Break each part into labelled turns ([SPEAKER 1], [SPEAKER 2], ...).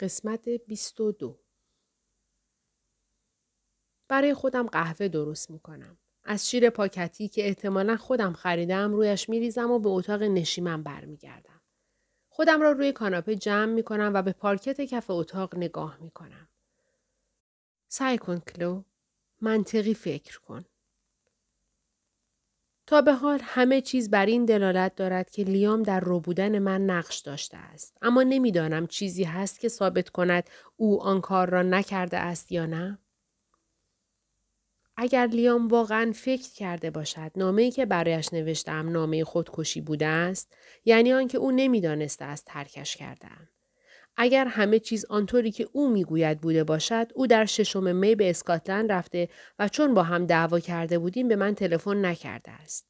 [SPEAKER 1] قسمت 22 برای خودم قهوه درست می کنم. از شیر پاکتی که احتمالا خودم خریدم رویش می ریزم و به اتاق نشیمم برمیگردم. خودم را روی کاناپه جمع می کنم و به پارکت کف اتاق نگاه می کنم. سعی کن کلو. منطقی فکر کن. تا به حال همه چیز بر این دلالت دارد که لیام در رو بودن من نقش داشته است. اما نمی‌دانم چیزی هست که ثابت کند او آن کار را نکرده است یا نه؟ اگر لیام واقعا فکر کرده باشد نامه‌ای که برایش نوشتم نامه خودکشی بوده است یعنی آنکه او نمی‌دانسته است ترکش کردهام اگر همه چیز آنطوری که او می‌گوید بوده باشد او در ششم می به اسکاتلند رفته و چون با هم دعوا کرده بودیم به من تلفن نکرده است.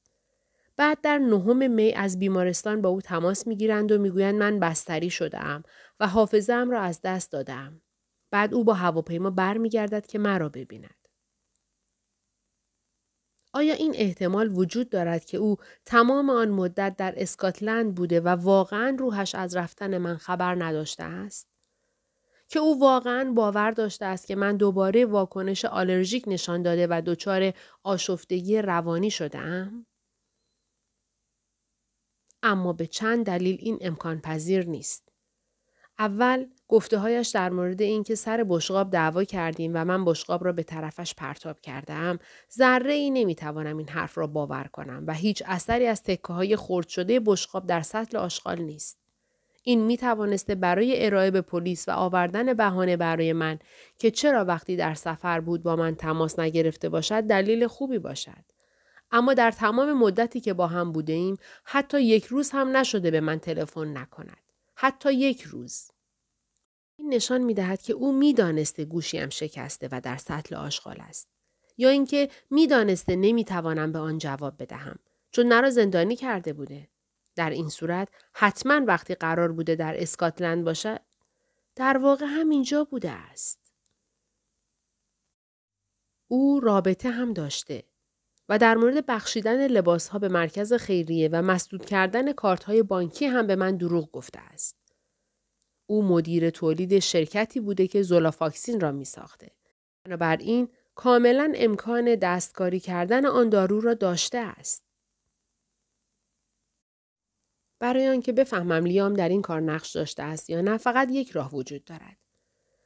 [SPEAKER 1] بعد در نهم می از بیمارستان با او تماس می‌گیرند و می‌گویند من بستری شدهام و حافظم را از دست دادم بعد او با هواپیما برمیگردد که مرا ببیند. آیا این احتمال وجود دارد که او تمام آن مدت در اسکاتلند بوده و واقعا روحش از رفتن من خبر نداشته است؟ که او واقعا باور داشته است که من دوباره واکنش آلرژیک نشان داده و دچار آشفتگی روانی شده ام؟ اما به چند دلیل این امکان پذیر نیست. اول گفته هایش در مورد اینکه سر بشقاب دعوا کردیم و من بشقاب را به طرفش پرتاب کردم ذره ای نمی‌توانم این حرف را باور کنم و هیچ اثری از تکه های خرد شده بشقاب در سطل آشغال نیست این می توانسته برای ارائه به پلیس و آوردن بهانه برای من که چرا وقتی در سفر بود با من تماس نگرفته باشد دلیل خوبی باشد. اما در تمام مدتی که با هم بوده ایم حتی یک روز هم نشده به من تلفن نکند. حتی یک روز. این نشان می دهد که او می دانسته گوشیم شکسته و در سطل آشغال است. یا اینکه می دانسته نمی توانم به آن جواب بدهم چون نرا زندانی کرده بوده. در این صورت حتما وقتی قرار بوده در اسکاتلند باشد در واقع همینجا بوده است. او رابطه هم داشته و در مورد بخشیدن لباس ها به مرکز خیریه و مسدود کردن کارت های بانکی هم به من دروغ گفته است. او مدیر تولید شرکتی بوده که زولافاکسین را می ساخته. بنابراین کاملا امکان دستکاری کردن آن دارو را داشته است. برای آنکه بفهمم لیام در این کار نقش داشته است یا نه فقط یک راه وجود دارد.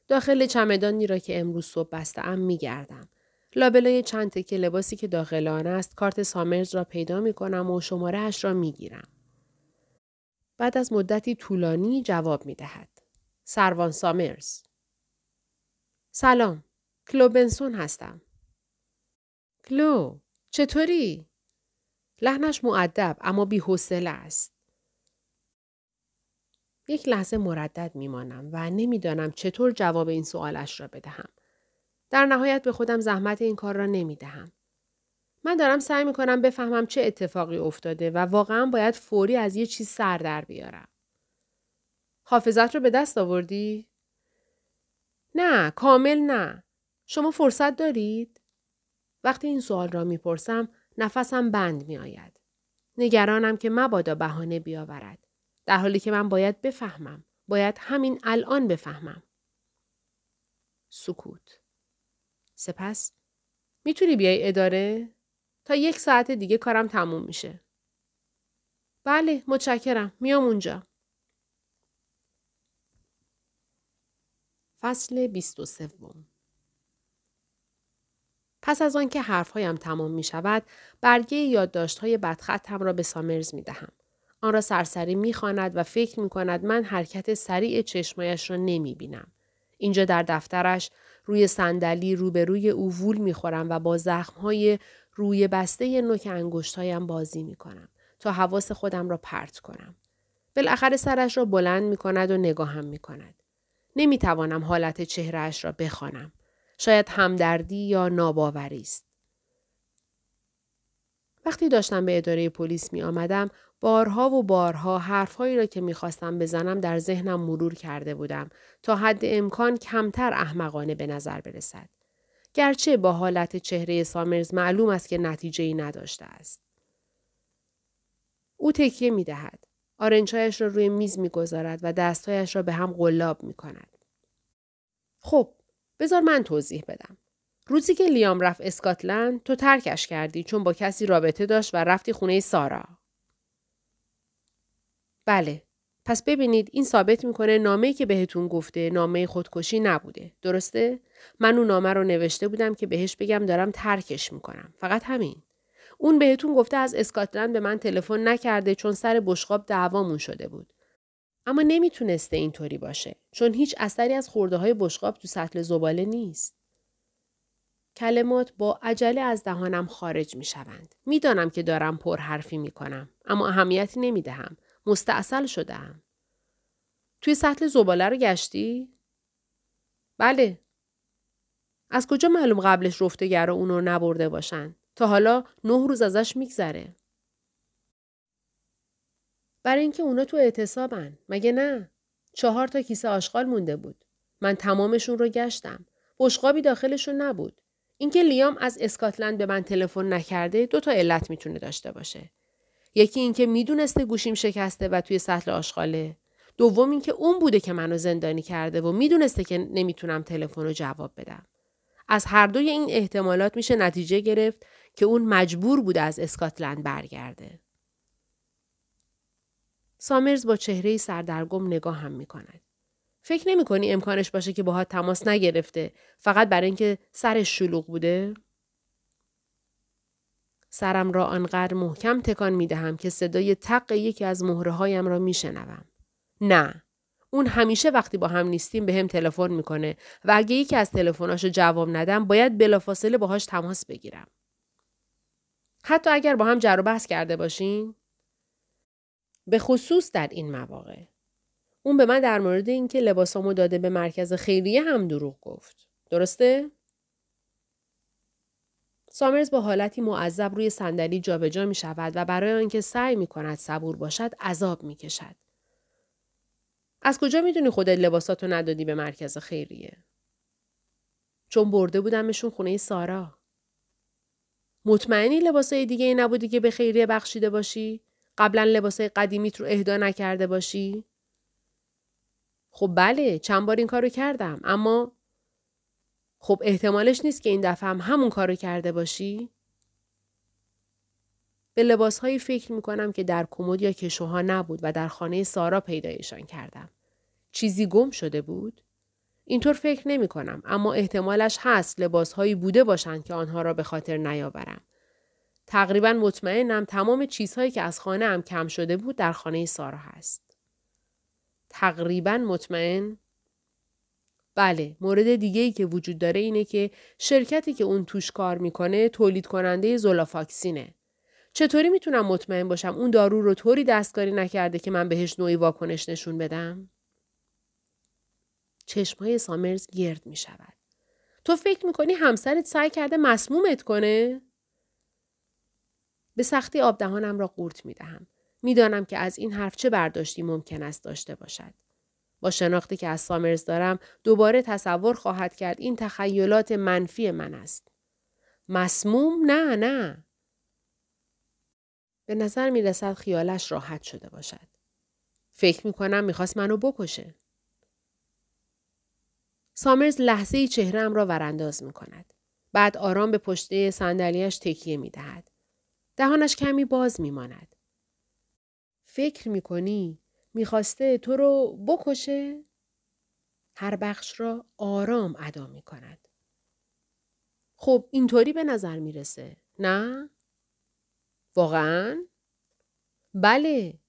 [SPEAKER 1] داخل چمدانی را که امروز صبح بستم می گردم. لابلای چند تکه لباسی که داخل آن است کارت سامرز را پیدا می کنم و شماره اش را می گیرم. بعد از مدتی طولانی جواب می دهد. سروان سامرز سلام. کلو بنسون هستم. کلو چطوری؟ لحنش معدب اما بی حوصله است. یک لحظه مردد میمانم و نمی‌دانم چطور جواب این سوالش را بدهم. در نهایت به خودم زحمت این کار را نمی دهم. من دارم سعی می کنم بفهمم چه اتفاقی افتاده و واقعا باید فوری از یه چیز سر در بیارم. حافظت رو به دست آوردی؟ نه، کامل نه. شما فرصت دارید؟ وقتی این سوال را می‌پرسم نفسم بند می آید. نگرانم که مبادا بهانه بیاورد. در حالی که من باید بفهمم. باید همین الان بفهمم. سکوت. سپس می‌تونی بیای اداره؟ تا یک ساعت دیگه کارم تموم میشه. بله متشکرم میام اونجا. فصل 23 پس از آنکه حرفهایم تمام می شود، برگه یادداشت‌های بدخطم را به سامرز می دهم. آن را سرسری می خاند و فکر می کند من حرکت سریع چشمایش را نمی بینم. اینجا در دفترش روی صندلی روبروی او وول می خورم و با زخمهای روی بسته نوک انگشتهایم بازی می کنم تا حواس خودم را پرت کنم. بالاخره سرش را بلند می کند و نگاهم می کند. حالت چهرهش را بخوانم. شاید همدردی یا ناباوری است. وقتی داشتم به اداره پلیس می آمدم بارها و بارها حرفهایی را که می‌خواستم بزنم در ذهنم مرور کرده بودم تا حد امکان کمتر احمقانه به نظر برسد. گرچه با حالت چهره سامرز معلوم است که نتیجه ای نداشته است. او تکیه می دهد. آرنجهایش را روی میز می‌گذارد و دستهایش را به هم قلاب می کند. خب بذار من توضیح بدم. روزی که لیام رفت اسکاتلند تو ترکش کردی چون با کسی رابطه داشت و رفتی خونه سارا. بله. پس ببینید این ثابت می‌کنه نامه‌ای که بهتون گفته نامه خودکشی نبوده. درسته؟ من اون نامه رو نوشته بودم که بهش بگم دارم ترکش می‌کنم. فقط همین. اون بهتون گفته از اسکاتلند به من تلفن نکرده چون سر بشقاب دعوامون شده بود. اما نمی‌تونسته اینطوری باشه چون هیچ اثری از خورده های بشقاب تو سطل زباله نیست. کلمات با عجله از دهانم خارج می شوند. می‌دانم که دارم پر حرفی می کنم. اما اهمیتی نمی دهم. مستاصل شدم. توی سطل زباله رو گشتی؟ بله. از کجا معلوم قبلش رفتگر اونو نبرده باشن؟ تا حالا نه روز ازش میگذره. برای اینکه اونا تو اعتصابن. مگه نه؟ چهار تا کیسه آشغال مونده بود. من تمامشون رو گشتم. بشقابی داخلشون نبود. اینکه لیام از اسکاتلند به من تلفن نکرده دو تا علت می‌تونه داشته باشه. یکی اینکه می‌دونسته گوشیم شکسته و توی سطل آشغاله. دوم اینکه اون بوده که منو زندانی کرده و می‌دونسته که نمی‌تونم تلفن رو جواب بدم. از هر دوی این احتمالات میشه نتیجه گرفت که اون مجبور بوده از اسکاتلند برگرده. سامرز با چهره سردرگم نگاه هم می کند. فکر نمی کنی امکانش باشه که باهات تماس نگرفته فقط برای اینکه سرش شلوغ بوده؟ سرم را آنقدر محکم تکان می دهم که صدای تق یکی از مهره هایم را می شنوم. نه. اون همیشه وقتی با هم نیستیم به هم تلفن می‌کنه و اگه یکی از تلفناشو جواب ندم باید بلافاصله باهاش تماس بگیرم. حتی اگر با هم جر و بحث کرده باشیم به خصوص در این مواقع اون به من در مورد اینکه لباسامو داده به مرکز خیریه هم دروغ گفت. درسته؟ سامرز با حالتی معذب روی صندلی جابجا می شود و برای آنکه سعی می کند صبور باشد عذاب می کشد. از کجا می‌دونی خودت لباساتو ندادی به مرکز خیریه؟ چون برده بودمشون خونه سارا. مطمئنی لباسای دیگه ای نبودی که به خیریه بخشیده باشی؟ قبلا لباسای قدیمیت رو اهدا نکرده باشی؟ خب بله چند بار این کارو کردم اما خب احتمالش نیست که این دفعه هم همون کارو کرده باشی؟ به لباسهایی فکر می کنم که در کمد یا کشوها نبود و در خانه سارا پیدایشان کردم. چیزی گم شده بود؟ اینطور فکر نمی کنم اما احتمالش هست لباسهایی بوده باشند که آنها را به خاطر نیاورم. تقریبا مطمئنم تمام چیزهایی که از خانه هم کم شده بود در خانه سارا هست. تقریبا مطمئن؟ بله، مورد دیگه ای که وجود داره اینه که شرکتی که اون توش کار می‌کنه تولید کننده زولافاکسینه. چطوری می‌تونم مطمئن باشم اون دارو رو طوری دستکاری نکرده که من بهش نوعی واکنش نشون بدم؟ چشمهای سامرز گرد می شود. تو فکر می‌کنی همسرت سعی کرده مسمومت کنه؟ به سختی آب دهانم را قورت می دهم. می‌دانم که از این حرف چه برداشتی ممکن است داشته باشد. با شناختی که از سامرز دارم دوباره تصور خواهد کرد این تخیلات منفی من است. مسموم نه نه. به نظر می رسد خیالش راحت شده باشد. فکر می کنم می‌خواست منو بکشه. سامرز لحظه ای چهرم را ورانداز می کند. بعد آرام به پشته صندلیاش تکیه می دهد. دهانش کمی باز می ماند. فکر می کنی می‌خواسته تو رو بکشه؟ هر بخش را آرام ادا می کند. خب اینطوری به نظر می‌رسه. نه؟ واقعا؟ بله.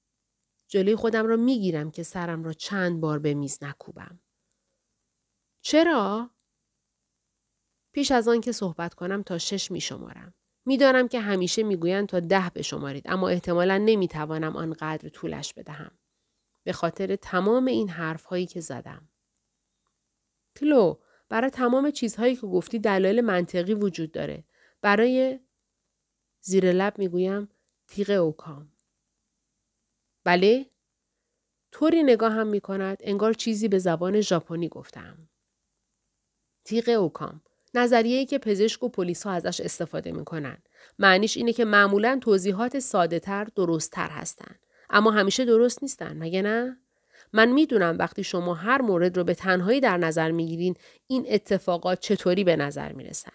[SPEAKER 1] جلوی خودم را می‌گیرم که سرم را چند بار به میز نکوبم. چرا؟ پیش از آن که صحبت کنم تا شش می شمارم. می‌دانم که همیشه می‌گویند تا ده بشمارید اما احتمالا نمی‌توانم آنقدر طولش بدهم. به خاطر تمام این حرف هایی که زدم. کلو برای تمام چیزهایی که گفتی دلایل منطقی وجود داره. برای زیر لب می‌گویم تیغ اوکام. بله؟ طوری نگاه هم می کند انگار چیزی به زبان ژاپنی گفتم. تیغ اوکام. نظریه‌ای که پزشک و پلیس ها ازش استفاده می‌کنن. معنیش اینه که معمولا توضیحات ساده تر درست تر هستن. اما همیشه درست نیستن مگه نه؟ من می‌دونم وقتی شما هر مورد رو به تنهایی در نظر می‌گیرین این اتفاقات چطوری به نظر می‌رسن.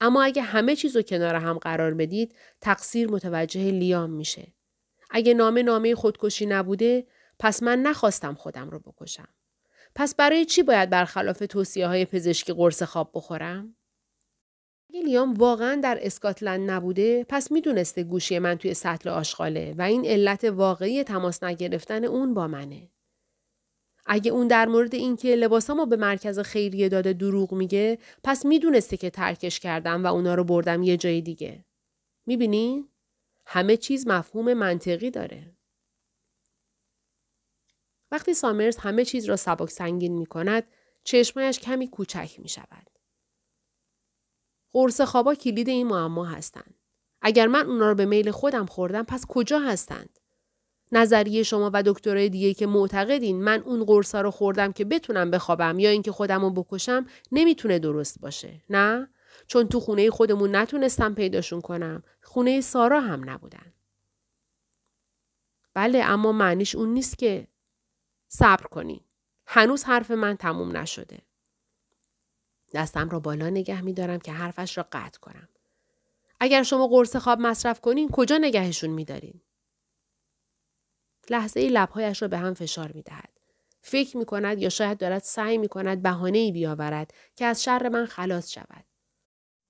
[SPEAKER 1] اما اگه همه چیز رو کنار هم قرار بدید تقصیر متوجه لیام میشه. اگه نامه نامه خودکشی نبوده پس من نخواستم خودم رو بکشم. پس برای چی باید برخلاف توصیه های پزشکی قرص خواب بخورم؟ اگه لیام واقعا در اسکاتلند نبوده پس می‌دونسته گوشی من توی سطل آشغاله و این علت واقعی تماس نگرفتن اون با منه. اگه اون در مورد اینکه لباسامو به مرکز خیریه داده دروغ میگه پس می‌دونسته که ترکش کردم و اونا رو بردم یه جای دیگه. می‌بینی؟ همه چیز مفهوم منطقی داره. وقتی سامرز همه چیز را سبک سنگین می کند، چشمایش کمی کوچک می شود. قرص خوابا کلید این معما هستند. اگر من اونا رو به میل خودم خوردم پس کجا هستند؟ نظریه شما و دکترای دیگه که معتقدین من اون قرصا رو خوردم که بتونم بخوابم یا اینکه خودم رو بکشم نمی‌تونه درست باشه. نه؟ چون تو خونه خودمون نتونستم پیداشون کنم. خونه سارا هم نبودن. بله اما معنیش اون نیست که صبر کنین. هنوز حرف من تموم نشده. دستم را بالا نگه می دارم که حرفش را قطع کنم. اگر شما قرص خواب مصرف کنین کجا نگهشون می دارین؟ لحظه ای لبهایش را به هم فشار می دهد. فکر می کند یا شاید دارد سعی می کند بهانه ای بیاورد که از شر من خلاص شود.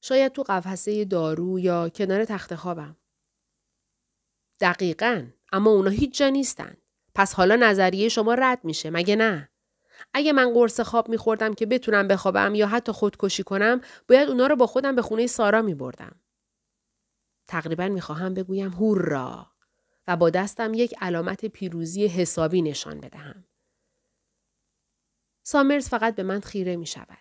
[SPEAKER 1] شاید تو قفسه دارو یا کنار تخت خوابم. دقیقا اما اونا هیچ جا نیستن. پس حالا نظریه شما رد میشه مگه نه؟ اگه من قرص خواب میخوردم که بتونم بخوابم یا حتی خودکشی کنم باید اونا رو با خودم به خونه سارا میبردم. تقریبا می‌خواهم بگویم هورا و با دستم یک علامت پیروزی حسابی نشان بدهم. سامرز فقط به من خیره می شود.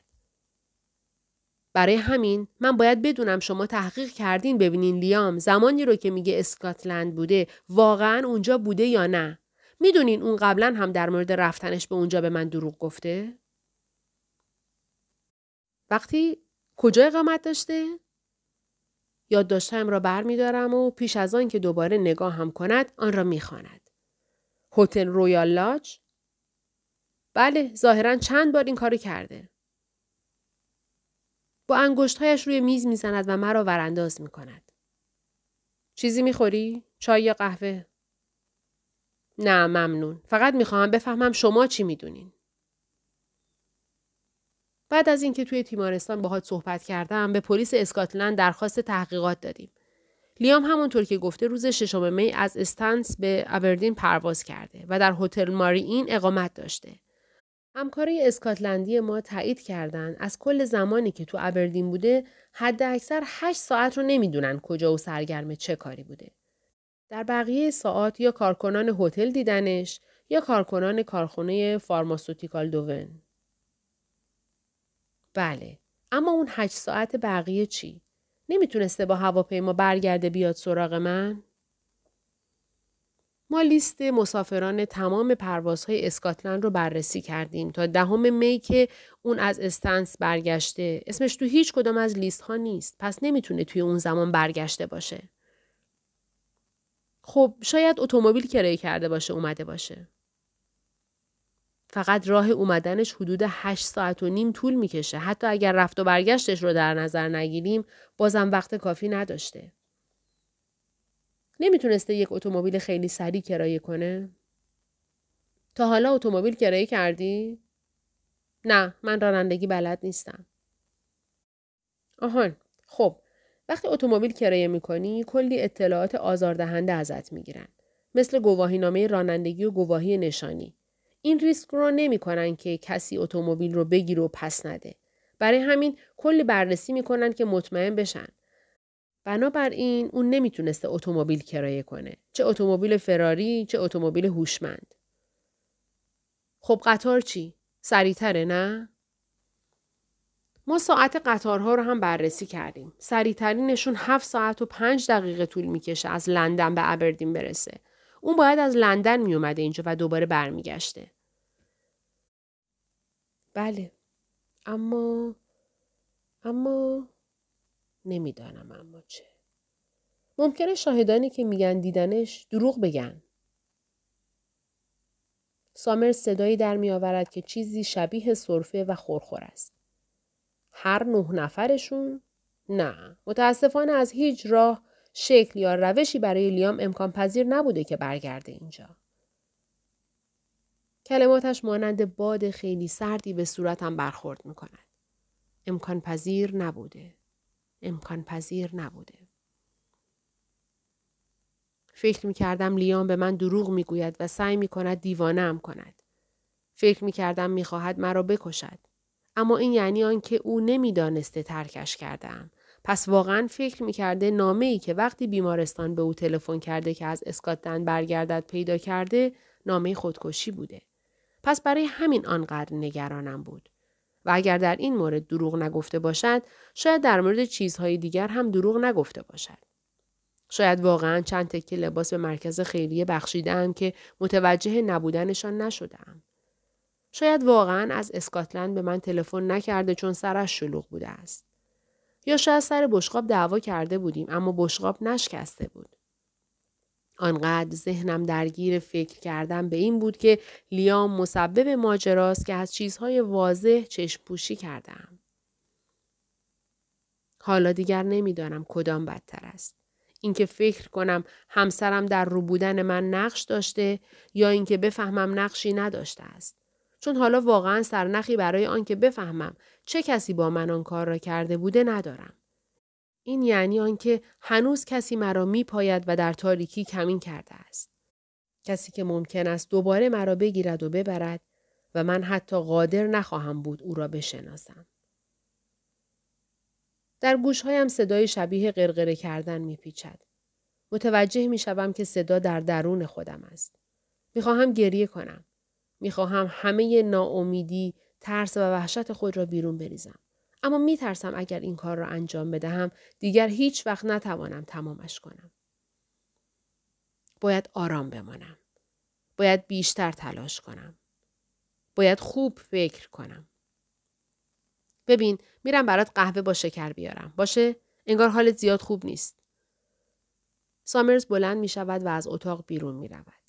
[SPEAKER 1] برای همین من باید بدونم شما تحقیق کردین ببینین لیام زمانی رو که میگه اسکاتلند بوده واقعا اونجا بوده یا نه. می‌دونین اون قبلا هم در مورد رفتنش به اونجا به من دروغ گفته؟ وقتی کجا اقامت داشته؟ یادداشتهایم را بر می دارم و پیش از آن که دوباره نگاه هم کند آن را می خاند. هتل رویال لاج؟ بله ظاهرا چند بار این کارو کرده. با انگشتهایش روی میز می‌زند و مرا ورانداز می کند. چیزی می‌خوری؟ چای یا قهوه؟ نه ممنون. فقط می‌خواهم بفهمم شما چی می‌دونین. بعد از اینکه توی تیمارستان باهات صحبت کردم به پلیس اسکاتلند درخواست تحقیقات دادیم. لیام همونطور که گفته روز ششم می از استنس به ابردین پرواز کرده و در هتل ماری این اقامت داشته. همکارای اسکاتلندی ما تایید کردند از کل زمانی که تو ابردین بوده حد اکثر 8 ساعت رو نمی‌دونن کجا و سرگرم چه کاری بوده. در بقیه ساعت یا کارکنان هتل دیدنش یا کارکنان کارخونه فارماسوتیکال دوون. بله. اما اون هشت ساعت بقیه چی؟ نمی‌تونسته با هواپیما برگرده بیاد سراغ من؟ ما لیست مسافران تمام پروازهای اسکاتلند رو بررسی کردیم تا دهم می که اون از استنس برگشته اسمش تو هیچ کدام از لیست ها نیست پس نمی‌تونه توی اون زمان برگشته باشه. خب شاید اتومبیل کرایه کرده باشه اومده باشه. فقط راه اومدنش حدود 8 ساعت و نیم طول می‌کشه. حتی اگر رفت و برگشتش رو در نظر نگیریم بازم وقت کافی نداشته. نمی‌تونسته یک اتومبیل خیلی سریع کرایه کنه؟ تا حالا اتومبیل کرایه کردی؟ نه من رانندگی بلد نیستم. آهان خب وقتی اتومبیل کرایه می‌کنی کلی اطلاعات آزاردهنده ازت می‌گیرن. مثل گواهینامه رانندگی و گواهی نشانی. این ریسک رو نمی‌کنن که کسی اتومبیل رو بگیره و پس نده. برای همین کلی بررسی می‌کنن که مطمئن بشن. بنابراین اون نمی‌تونسته اتومبیل کرایه کنه. چه اتومبیل فراری چه اتومبیل هوشمند. خب قطار چی؟ سریعتره نه؟ ما ساعت قطارها رو هم بررسی کردیم. سریعترینشون 7 ساعت و 5 دقیقه طول می‌کشه از لندن به ابردین برسه. اون باید از لندن میومده اینجا و دوباره برمیگشته. بله. اما اما نمی‌دانم اما چه. ممکنه شاهدانی که میگن دیدنش دروغ بگن. سامر صدایی در می آورد که چیزی شبیه صرفه و خورخور است. هر نه نفرشون؟ نه. متاسفانه از هیچ راه، شکل یا روشی برای لیام امکان پذیر نبوده که برگرده اینجا. کلماتش مانند باد خیلی سردی به صورتم برخورد می کند. امکان پذیر نبوده. امکان پذیر نبوده. فکر می کردم لیام به من دروغ می گوید و سعی می کند دیوانه ام کند. فکر می کردم می خواهد مرا بکشد. اما این یعنی آنکه او نمی‌دانسته ترکش کردم. پس واقعا فکر می کرده نامه ای که وقتی بیمارستان به او تلفن کرده که از اسکاتلند برگردد پیدا کرده نامه خودکشی بوده. پس برای همین آنقدر نگرانم بود. و اگر در این مورد دروغ نگفته باشد شاید در مورد چیزهای دیگر هم دروغ نگفته باشد. شاید واقعا چند تکه لباس به مرکز خیریه بخشیدم که متوجه نبودنشان نشدم. شاید واقعا از اسکاتلند به من تلفن نکرده چون سرش شلوغ بوده است. یا شاید سر بشقاب دعوا کرده بودیم اما بشقاب نشکسته بود. آنقدر ذهنم درگیر فکر کردم به این بود که لیام مسبب ماجراست که از چیزهای واضح چشم پوشی کردم. حالا دیگر نمی‌دانم کدام بدتر است. اینکه فکر کنم همسرم در رو بودن من نقش داشته یا اینکه بفهمم نقشی نداشته است. چون حالا واقعا سرنخی برای آنکه بفهمم چه کسی با من آن کار را کرده بوده ندارم. این یعنی آنکه هنوز کسی مرا می پاید و در تاریکی کمین کرده است. کسی که ممکن است دوباره مرا بگیرد و ببرد و من حتی قادر نخواهم بود او را بشناسم. در گوشهایم صدای شبیه قرقره کردن میپیچد. متوجه می‌شوم که صدا در درون خودم است. می‌خواهم گریه کنم. می‌خواهم همه ناامیدی، ترس و وحشت خود را بیرون بریزم. اما میترسم اگر این کار را انجام بدهم دیگر هیچ وقت نتوانم تمامش کنم. باید آرام بمانم. باید بیشتر تلاش کنم. باید خوب فکر کنم. ببین میرم برات قهوه با شکر بیارم. باشه؟ انگار حالت زیاد خوب نیست. سامرز بلند می شود و از اتاق بیرون می رود.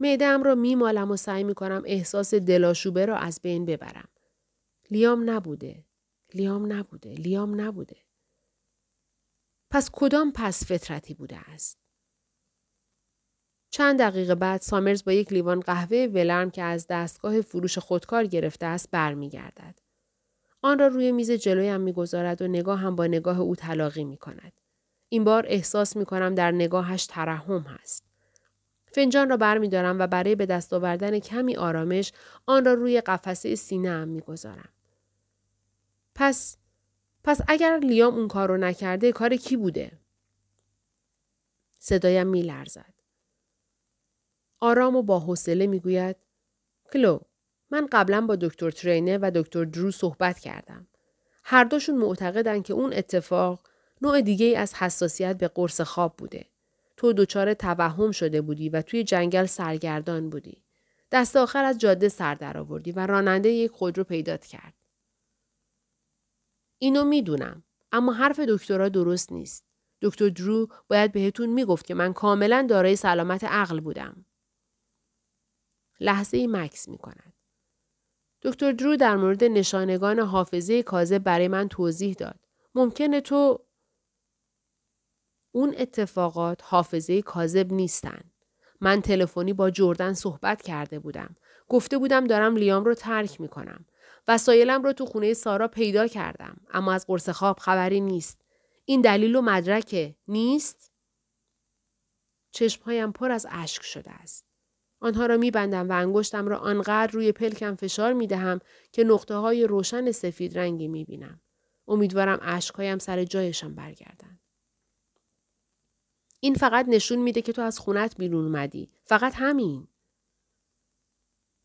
[SPEAKER 1] معدهام را میمالم و سعی می کنم احساس دلاشوبه را از بین ببرم. لیام نبوده. لیام نبوده. لیام نبوده. پس کدام پس فطرتی بوده است؟ چند دقیقه بعد سامرز با یک لیوان قهوه ولرم که از دستگاه فروش خودکار گرفته است برمیگردد. آن را روی میز جلویم می‌گذارد و نگاه هم با نگاه او تلاقی می کند. این بار احساس می کنم در نگاهش ترحم هست. فنجان را برمیدارم و برای به دست آوردن کمی آرامش آن را روی قفسه سینه هم می‌گذارم. پس پس اگر لیام اون کار رو نکرده کار کی بوده؟ صدایم میلرزد. آرام و با حوصله می‌گوید کلو من قبلا با دکتر ترینه و دکتر درو صحبت کردم. هر دوشون معتقدن که اون اتفاق نوع دیگه از حساسیت به قرص خواب بوده. تو دچار توهم شده بودی و توی جنگل سرگردان بودی. دست آخر از جاده سر در آوردی و راننده یک خودرو پیدات کرد. اینو می‌دونم اما حرف دکترها درست نیست. دکتر درو باید بهتون می‌گفت که من کاملا دارای سلامت عقل بودم. لحظه ای مکس می کند. دکتر درو در مورد نشانگان حافظه کاذب برای من توضیح داد. ممکنه تو اون اتفاقات حافظه کاذب نیستن. من تلفنی با جردن صحبت کرده بودم. گفته بودم دارم لیام رو ترک می کنم. وسایلم رو تو خونه سارا پیدا کردم. اما از قرص خواب خبری نیست. این دلیل و مدرکه نیست؟ چشمهایم پر از اشک شده است. آنها را میبندم و انگشتم را آنقدر روی پلکم فشار می دهم که نقطه های روشن سفید رنگی می بینم. امیدوارم اشکهایم سر جایشان برگردند. این فقط نشون میده که تو از خونت بیرون اومدی. فقط همین.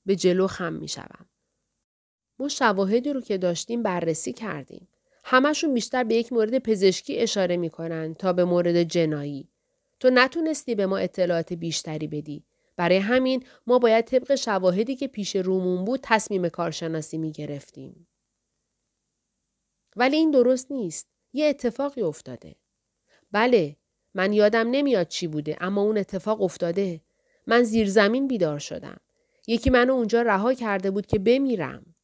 [SPEAKER 1] به جلو خم می شوم. ما شواهدی رو که داشتیم بررسی کردیم. همشون بیشتر به یک مورد پزشکی اشاره می‌کنن تا به مورد جنایی. تو نتونستی به ما اطلاعات بیشتری بدی. برای همین ما باید طبق شواهدی که پیش رومون بود تصمیم کارشناسی می گرفتیم. ولی این درست نیست. یه اتفاقی افتاده. بله، من یادم نمیاد چی بوده اما اون اتفاق افتاده. من زیر زمین بیدار شدم. یکی منو اونجا رها کرده بود که بمیرم.